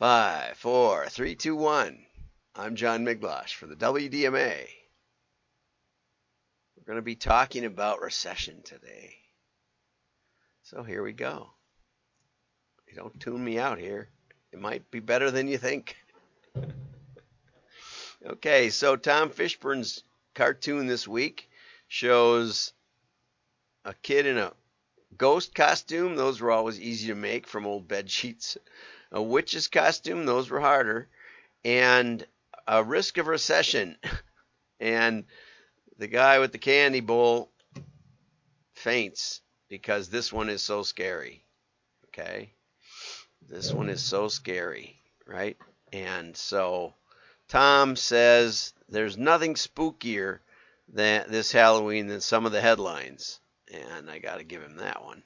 Five, four, three, two, one. I'm John Miglautsch for the WDMA. We're going to be talking about recession today. So here we go. You don't tune me out here. It might be better than you think. okay, so Tom Fishburne's cartoon this week shows a kid in a ghost costume. Those were always easy to make from old bed sheets a witch's costume, those were harder, and a risk of recession. and the guy with the candy bowl faints because this one is so scary. Okay? This one is so scary, right? And so Tom says there's nothing spookier than this Halloween than some of the headlines. And I got to give him that one.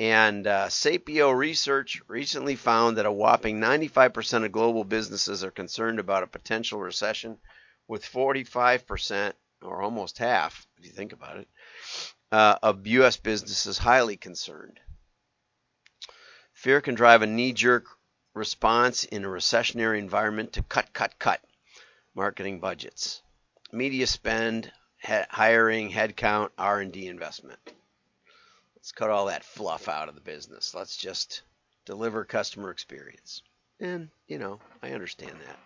And uh, Sapio Research recently found that a whopping 95% of global businesses are concerned about a potential recession, with 45%, or almost half, if you think about it, uh, of U.S. businesses highly concerned. Fear can drive a knee jerk response in a recessionary environment to cut, cut, cut marketing budgets, media spend, hiring, headcount, R&D investment. Let's cut all that fluff out of the business. Let's just deliver customer experience. And, you know, I understand that.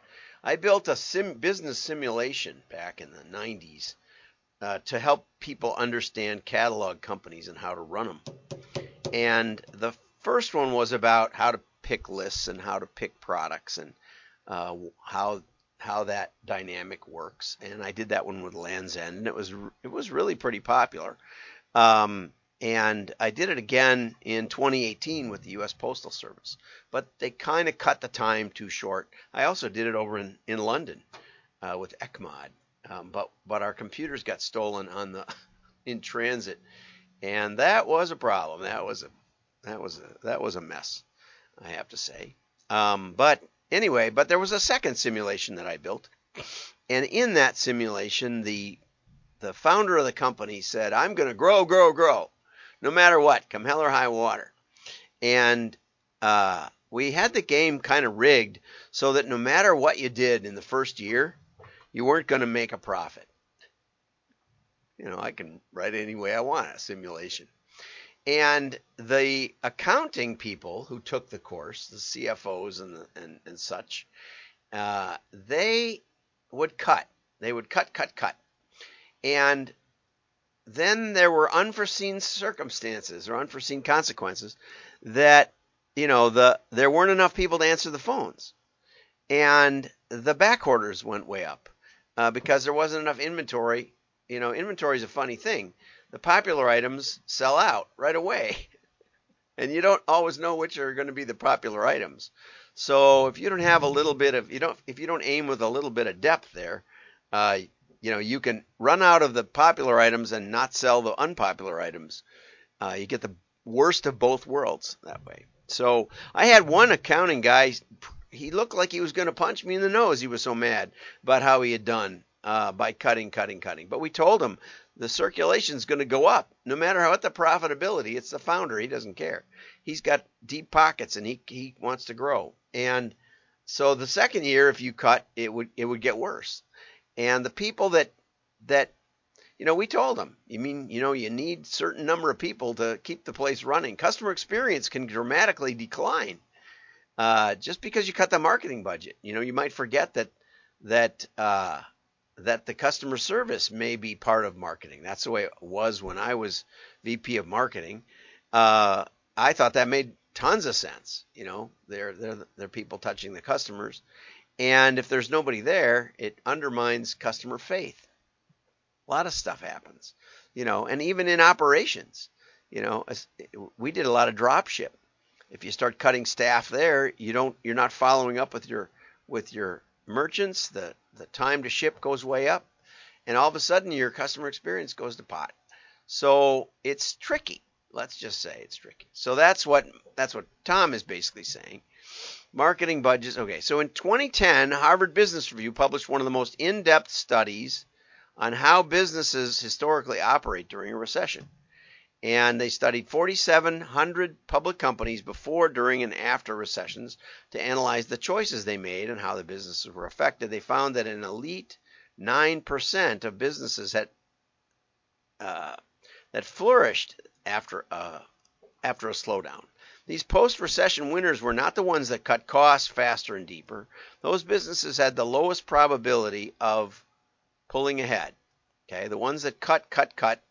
I built a sim business simulation back in the 90s uh, to help people understand catalog companies and how to run them. And the first one was about how to pick lists and how to pick products and uh, how how that dynamic works. And I did that one with Lands End, and it was it was really pretty popular. Um, and I did it again in 2018 with the U.S. Postal Service, but they kind of cut the time too short. I also did it over in in London uh, with ECMOD, um, but but our computers got stolen on the in transit, and that was a problem. That was a that was a that was a mess, I have to say. Um, but anyway, but there was a second simulation that I built, and in that simulation, the the founder of the company said, "I'm going to grow, grow, grow." No matter what, come hell or high water. And uh, we had the game kind of rigged so that no matter what you did in the first year, you weren't going to make a profit. You know, I can write any way I want a simulation. And the accounting people who took the course, the CFOs and the, and, and such, uh, they would cut. They would cut, cut, cut. And then there were unforeseen circumstances or unforeseen consequences that you know the there weren't enough people to answer the phones. And the back orders went way up uh, because there wasn't enough inventory. You know inventory is a funny thing. The popular items sell out right away. And you don't always know which are going to be the popular items. So if you don't have a little bit of you don't if you don't aim with a little bit of depth there uh, you know you can run out of the popular items and not sell the unpopular items. Uh, you get the worst of both worlds that way. So I had one accounting guy. He looked like he was going to punch me in the nose. He was so mad about how he had done uh, by cutting, cutting, cutting. But we told him the circulation is going to go up no matter what the profitability. It's the founder; he doesn't care. He's got deep pockets and he he wants to grow. And so the second year, if you cut, it would it would get worse. And the people that that you know, we told them, you mean, you know, you need certain number of people to keep the place running. Customer experience can dramatically decline uh, just because you cut the marketing budget. You know, you might forget that that uh, that the customer service may be part of marketing. That's the way it was when I was VP of marketing. Uh, I thought that made tons of sense. You know, they're they're they're people touching the customers, and if there's nobody there, it undermines customer faith. A lot of stuff happens, you know, and even in operations, you know, we did a lot of drop ship. If you start cutting staff there, you don't, you're not following up with your, with your merchants. The, the time to ship goes way up and all of a sudden your customer experience goes to pot. So it's tricky. Let's just say it's tricky. So that's what, that's what Tom is basically saying. Marketing budgets. Okay, so in 2010, Harvard Business Review published one of the most in depth studies on how businesses historically operate during a recession. And they studied 4,700 public companies before, during, and after recessions to analyze the choices they made and how the businesses were affected. They found that an elite 9% of businesses had uh, that flourished after a, after a slowdown. These post recession winners were not the ones that cut costs faster and deeper. Those businesses had the lowest probability of pulling ahead. Okay, the ones that cut, cut, cut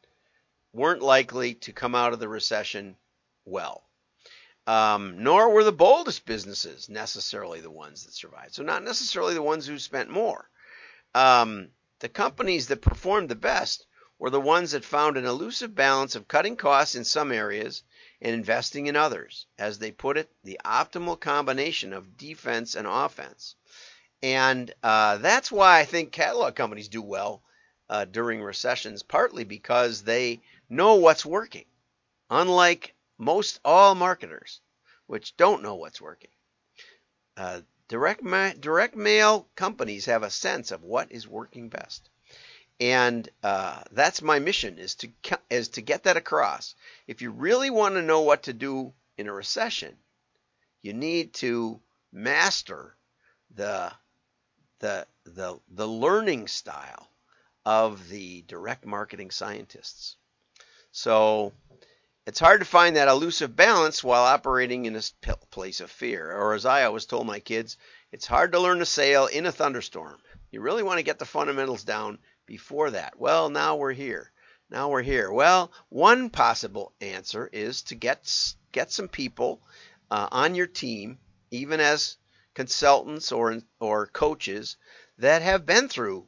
weren't likely to come out of the recession well. Um, nor were the boldest businesses necessarily the ones that survived. So, not necessarily the ones who spent more. Um, the companies that performed the best were the ones that found an elusive balance of cutting costs in some areas and investing in others. As they put it, the optimal combination of defense and offense. And uh, that's why I think catalog companies do well uh, during recessions, partly because they know what's working, unlike most all marketers, which don't know what's working. Uh, direct, ma- direct mail companies have a sense of what is working best. And uh, that's my mission is to is to get that across. If you really want to know what to do in a recession, you need to master the the the the learning style of the direct marketing scientists. So it's hard to find that elusive balance while operating in a place of fear. Or as I always told my kids, it's hard to learn to sail in a thunderstorm. You really want to get the fundamentals down before that. Well, now we're here. Now we're here. Well, one possible answer is to get get some people uh, on your team, even as consultants or or coaches that have been through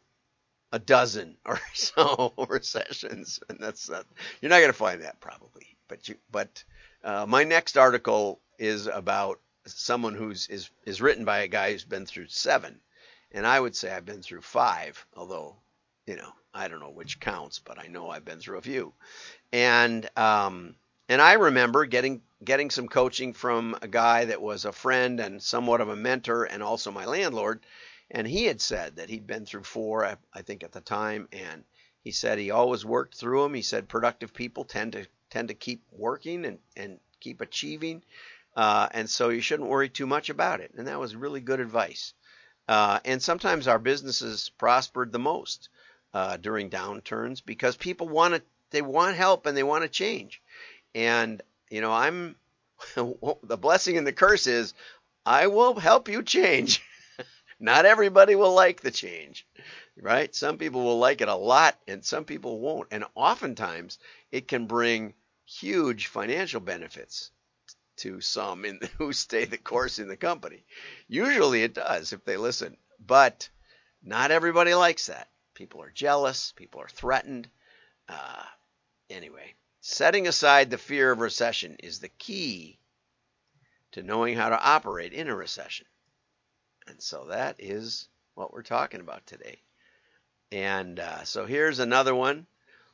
a dozen or so recessions, and that's not, you're not going to find that probably. But you, but uh, my next article is about someone who's is is written by a guy who's been through seven, and I would say I've been through five, although you know I don't know which counts, but I know I've been through a few, and um, and I remember getting getting some coaching from a guy that was a friend and somewhat of a mentor, and also my landlord and he had said that he'd been through four, I think, at the time, and he said he always worked through them. He said productive people tend to tend to keep working and, and keep achieving, uh, and so you shouldn't worry too much about it. And that was really good advice. Uh, and sometimes our businesses prospered the most uh, during downturns because people want to they want help and they want to change. And you know, I'm the blessing and the curse is I will help you change. Not everybody will like the change, right? Some people will like it a lot and some people won't. And oftentimes it can bring huge financial benefits to some in, who stay the course in the company. Usually it does if they listen, but not everybody likes that. People are jealous, people are threatened. Uh, anyway, setting aside the fear of recession is the key to knowing how to operate in a recession. And so that is what we're talking about today. And uh, so here's another one.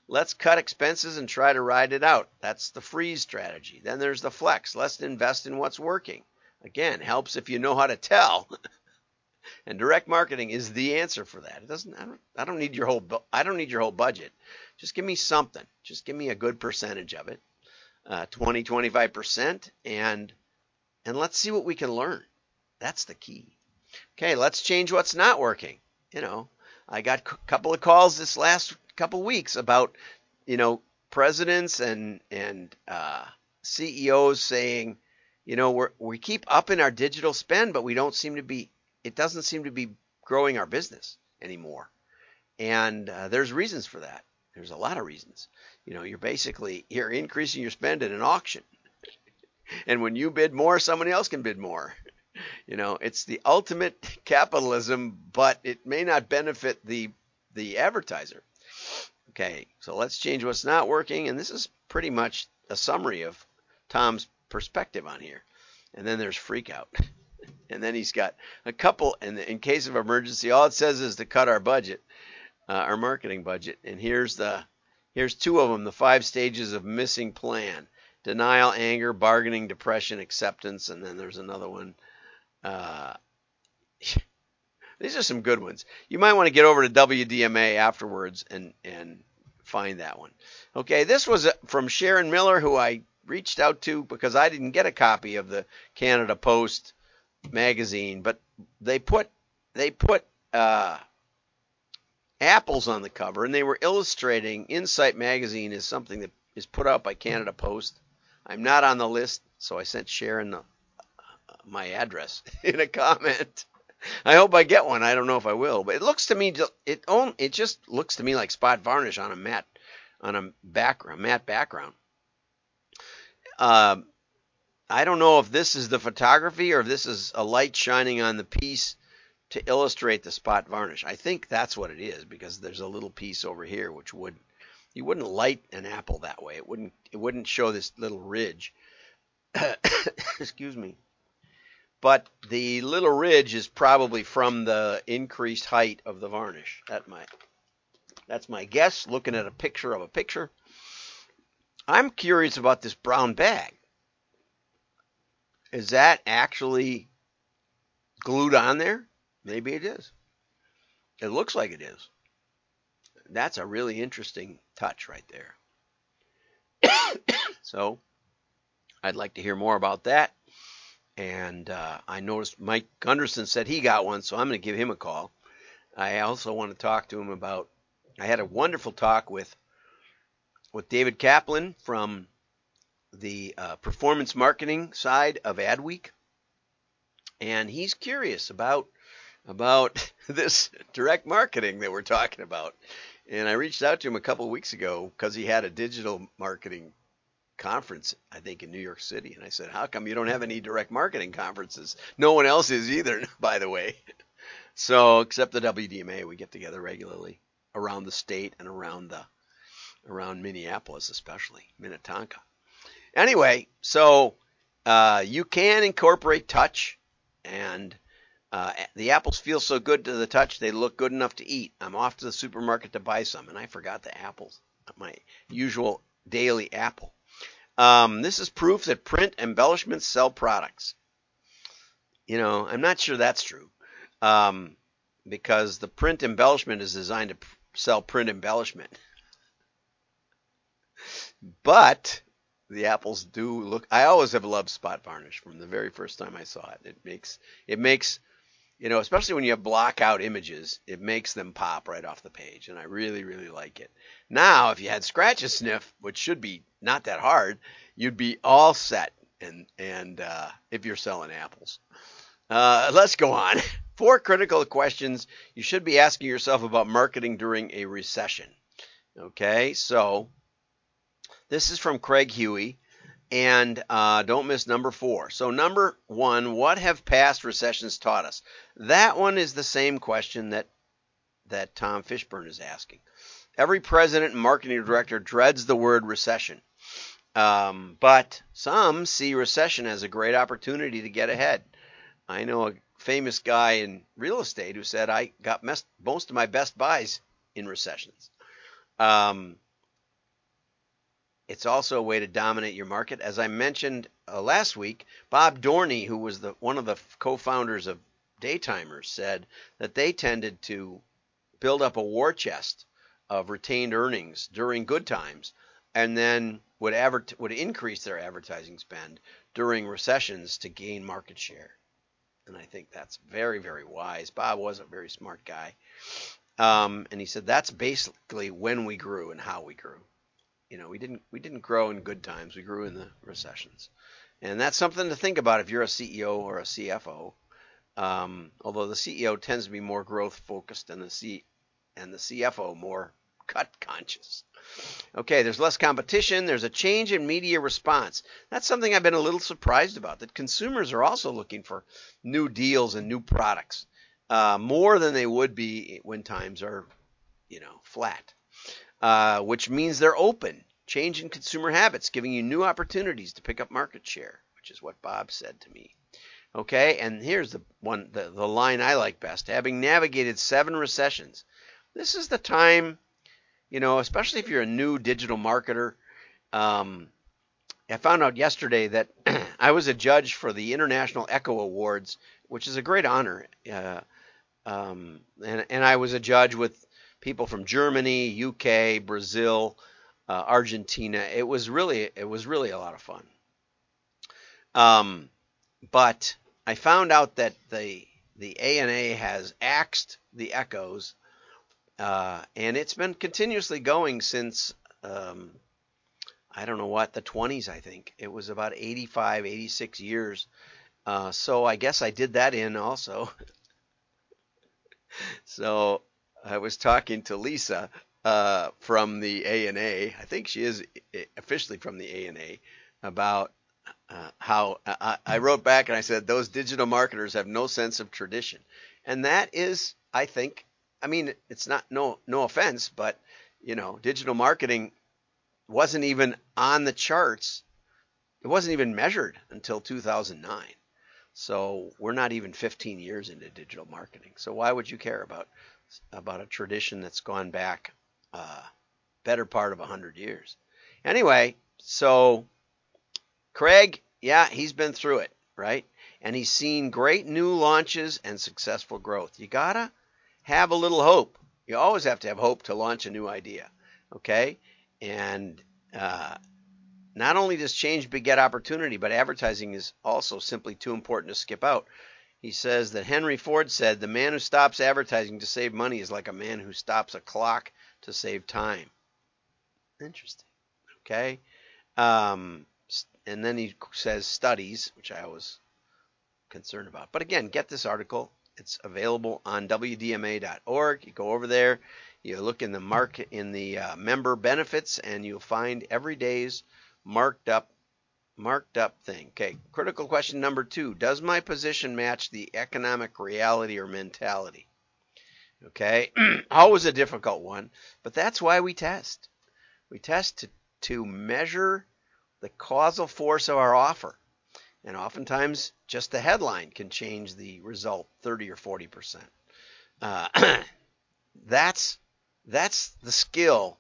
Let's cut expenses and try to ride it out. That's the freeze strategy. Then there's the flex. Let's invest in what's working. Again, helps if you know how to tell. and direct marketing is the answer for that. It doesn't. I don't. I don't need your whole. I don't need your whole budget. Just give me something. Just give me a good percentage of it, uh, 20, 25 percent, and and let's see what we can learn. That's the key. Okay, let's change what's not working. You know, I got a couple of calls this last couple weeks about, you know, presidents and and uh, CEOs saying, you know, we we keep upping our digital spend, but we don't seem to be. It doesn't seem to be growing our business anymore. And uh, there's reasons for that. There's a lot of reasons. You know, you're basically you're increasing your spend in an auction. and when you bid more, somebody else can bid more. You know, it's the ultimate capitalism, but it may not benefit the the advertiser. Okay, so let's change what's not working, and this is pretty much a summary of Tom's perspective on here. And then there's freak out. and then he's got a couple, and in case of emergency, all it says is to cut our budget, uh, our marketing budget. And here's the here's two of them, the five stages of missing plan: denial, anger, bargaining, depression, acceptance, and then there's another one uh, these are some good ones. You might want to get over to WDMA afterwards and and find that one. Okay, this was uh, from Sharon Miller, who I reached out to because I didn't get a copy of the Canada Post magazine, but they put they put uh, apples on the cover, and they were illustrating. Insight magazine is something that is put out by Canada Post. I'm not on the list, so I sent Sharon the, my address in a comment. I hope I get one. I don't know if I will, but it looks to me it it just looks to me like spot varnish on a matte on a background matte background. Um, I don't know if this is the photography or if this is a light shining on the piece to illustrate the spot varnish. I think that's what it is because there's a little piece over here which would you wouldn't light an apple that way. It wouldn't it wouldn't show this little ridge. Excuse me. But the little ridge is probably from the increased height of the varnish. That might that's my guess looking at a picture of a picture. I'm curious about this brown bag. Is that actually glued on there? Maybe it is. It looks like it is. That's a really interesting touch right there. so, I'd like to hear more about that. And uh, I noticed Mike Gunderson said he got one, so I'm going to give him a call. I also want to talk to him about. I had a wonderful talk with with David Kaplan from the uh, performance marketing side of Adweek, and he's curious about about this direct marketing that we're talking about. And I reached out to him a couple of weeks ago because he had a digital marketing conference, I think, in New York City. And I said, How come you don't have any direct marketing conferences? No one else is either, by the way. So, except the WDMA, we get together regularly around the state and around the around Minneapolis, especially Minnetonka. Anyway, so uh, you can incorporate touch, and uh, the apples feel so good to the touch they look good enough to eat. I'm off to the supermarket to buy some, and I forgot the apples, my usual daily apple. Um, this is proof that print embellishments sell products. You know, I'm not sure that's true, um, because the print embellishment is designed to sell print embellishment. But the apples do look. I always have loved spot varnish from the very first time I saw it. It makes it makes you know, especially when you have block out images, it makes them pop right off the page, and I really, really like it. Now, if you had scratch a sniff, which should be not that hard, you'd be all set. And and uh, if you're selling apples, uh, let's go on. Four critical questions you should be asking yourself about marketing during a recession. Okay, so this is from Craig Huey. And uh, don't miss number four. So, number one, what have past recessions taught us? That one is the same question that that Tom Fishburne is asking. Every president and marketing director dreads the word recession, um, but some see recession as a great opportunity to get ahead. I know a famous guy in real estate who said, "I got most of my best buys in recessions." Um, it's also a way to dominate your market. As I mentioned uh, last week, Bob Dorney, who was the one of the co-founders of Daytimers, said that they tended to build up a war chest of retained earnings during good times, and then would aver- would increase their advertising spend during recessions to gain market share. And I think that's very very wise. Bob was a very smart guy, um, and he said that's basically when we grew and how we grew you know, we didn't we didn't grow in good times. We grew in the recessions, and that's something to think about if you're a CEO or a CFO. Um, although the CEO tends to be more growth focused and the C and the CFO more cut conscious. Okay, there's less competition. There's a change in media response. That's something I've been a little surprised about. That consumers are also looking for new deals and new products uh, more than they would be when times are, you know, flat uh, which means they're open, changing consumer habits, giving you new opportunities to pick up market share, which is what Bob said to me. Okay, and here's the one, the, the line I like best. Having navigated seven recessions, this is the time, you know, especially if you're a new digital marketer. Um, I found out yesterday that I was a judge for the International Echo Awards, which is a great honor. Uh, um, and, and I was a judge with people from Germany, UK, Brazil, uh, Argentina. It was really it was really a lot of fun. Um, but I found out that the the ANA has axed the echoes, uh, and it's been continuously going since um, I don't know what the 20s. I think it was about 85, 86 years. Uh, so I guess I did that in also. so I was talking to Lisa uh, from the ANA. I think she is officially from the ANA about uh, how I, I, wrote back and I said those digital marketers have no sense of tradition, and that is, I think, I mean, it's not no no offense, but you know, digital marketing wasn't even on the charts. It wasn't even measured until 2009. So we're not even 15 years into digital marketing. So why would you care about about a tradition that's gone back uh, better part of 100 years? Anyway, so Craig, yeah, he's been through it, right? And he's seen great new launches and successful growth. You gotta have a little hope. You always have to have hope to launch a new idea, okay? And uh, not only does change beget opportunity, but advertising is also simply too important to skip out. He says that Henry Ford said, The man who stops advertising to save money is like a man who stops a clock to save time. Interesting. Okay. Um, and then he says studies, which I was concerned about. But again, get this article. It's available on wdma.org. You go over there, you look in the market in the uh, member benefits, and you'll find every day's marked up marked up thing. Okay, critical question number two: Does my position match the economic reality or mentality? Okay, always a difficult one, but that's why we test. We test to to measure the causal force of our offer. And oftentimes, just the headline can change the result 30 or 40 percent. Uh, that's that's the skill,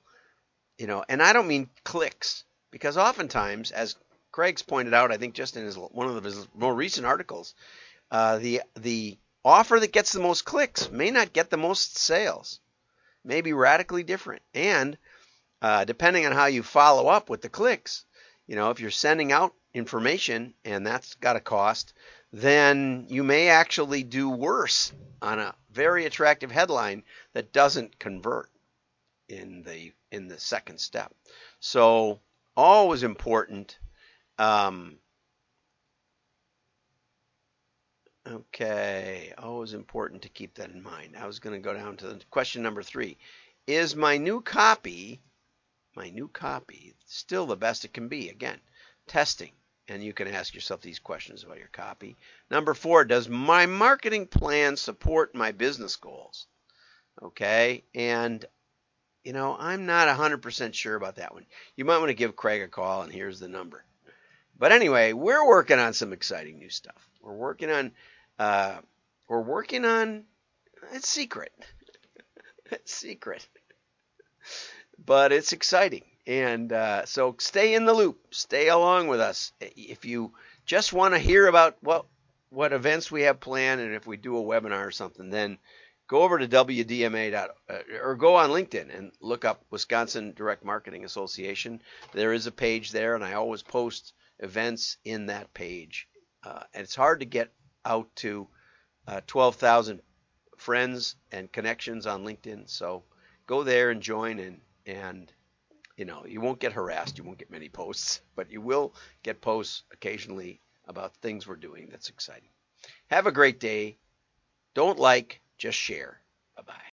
you know. And I don't mean clicks, because oftentimes, as Craig's pointed out, I think just in his one of his more recent articles, uh, the the offer that gets the most clicks may not get the most sales, may be radically different, and uh, depending on how you follow up with the clicks, you know, if you're sending out information and that's got a cost, then you may actually do worse on a very attractive headline that doesn't convert in the in the second step. So always important. Um, okay, always important to keep that in mind. I was going to go down to question number three: Is my new copy my new copy still the best it can be. Again, testing. And you can ask yourself these questions about your copy. Number four, does my marketing plan support my business goals? Okay. And, you know, I'm not 100% sure about that one. You might want to give Craig a call, and here's the number. But anyway, we're working on some exciting new stuff. We're working on, uh, we're working on, it's secret. it's secret but it's exciting. And uh, so stay in the loop, stay along with us. If you just want to hear about what what events we have planned, and if we do a webinar or something, then go over to WDMA uh, or go on LinkedIn and look up Wisconsin Direct Marketing Association. There is a page there, and I always post events in that page. Uh, and it's hard to get out to uh, 12,000 friends and connections on LinkedIn. So go there and join and and you know you won't get harassed. You won't get many posts but you will get posts occasionally about things we're doing that's exciting. Have a great day. Don't like just share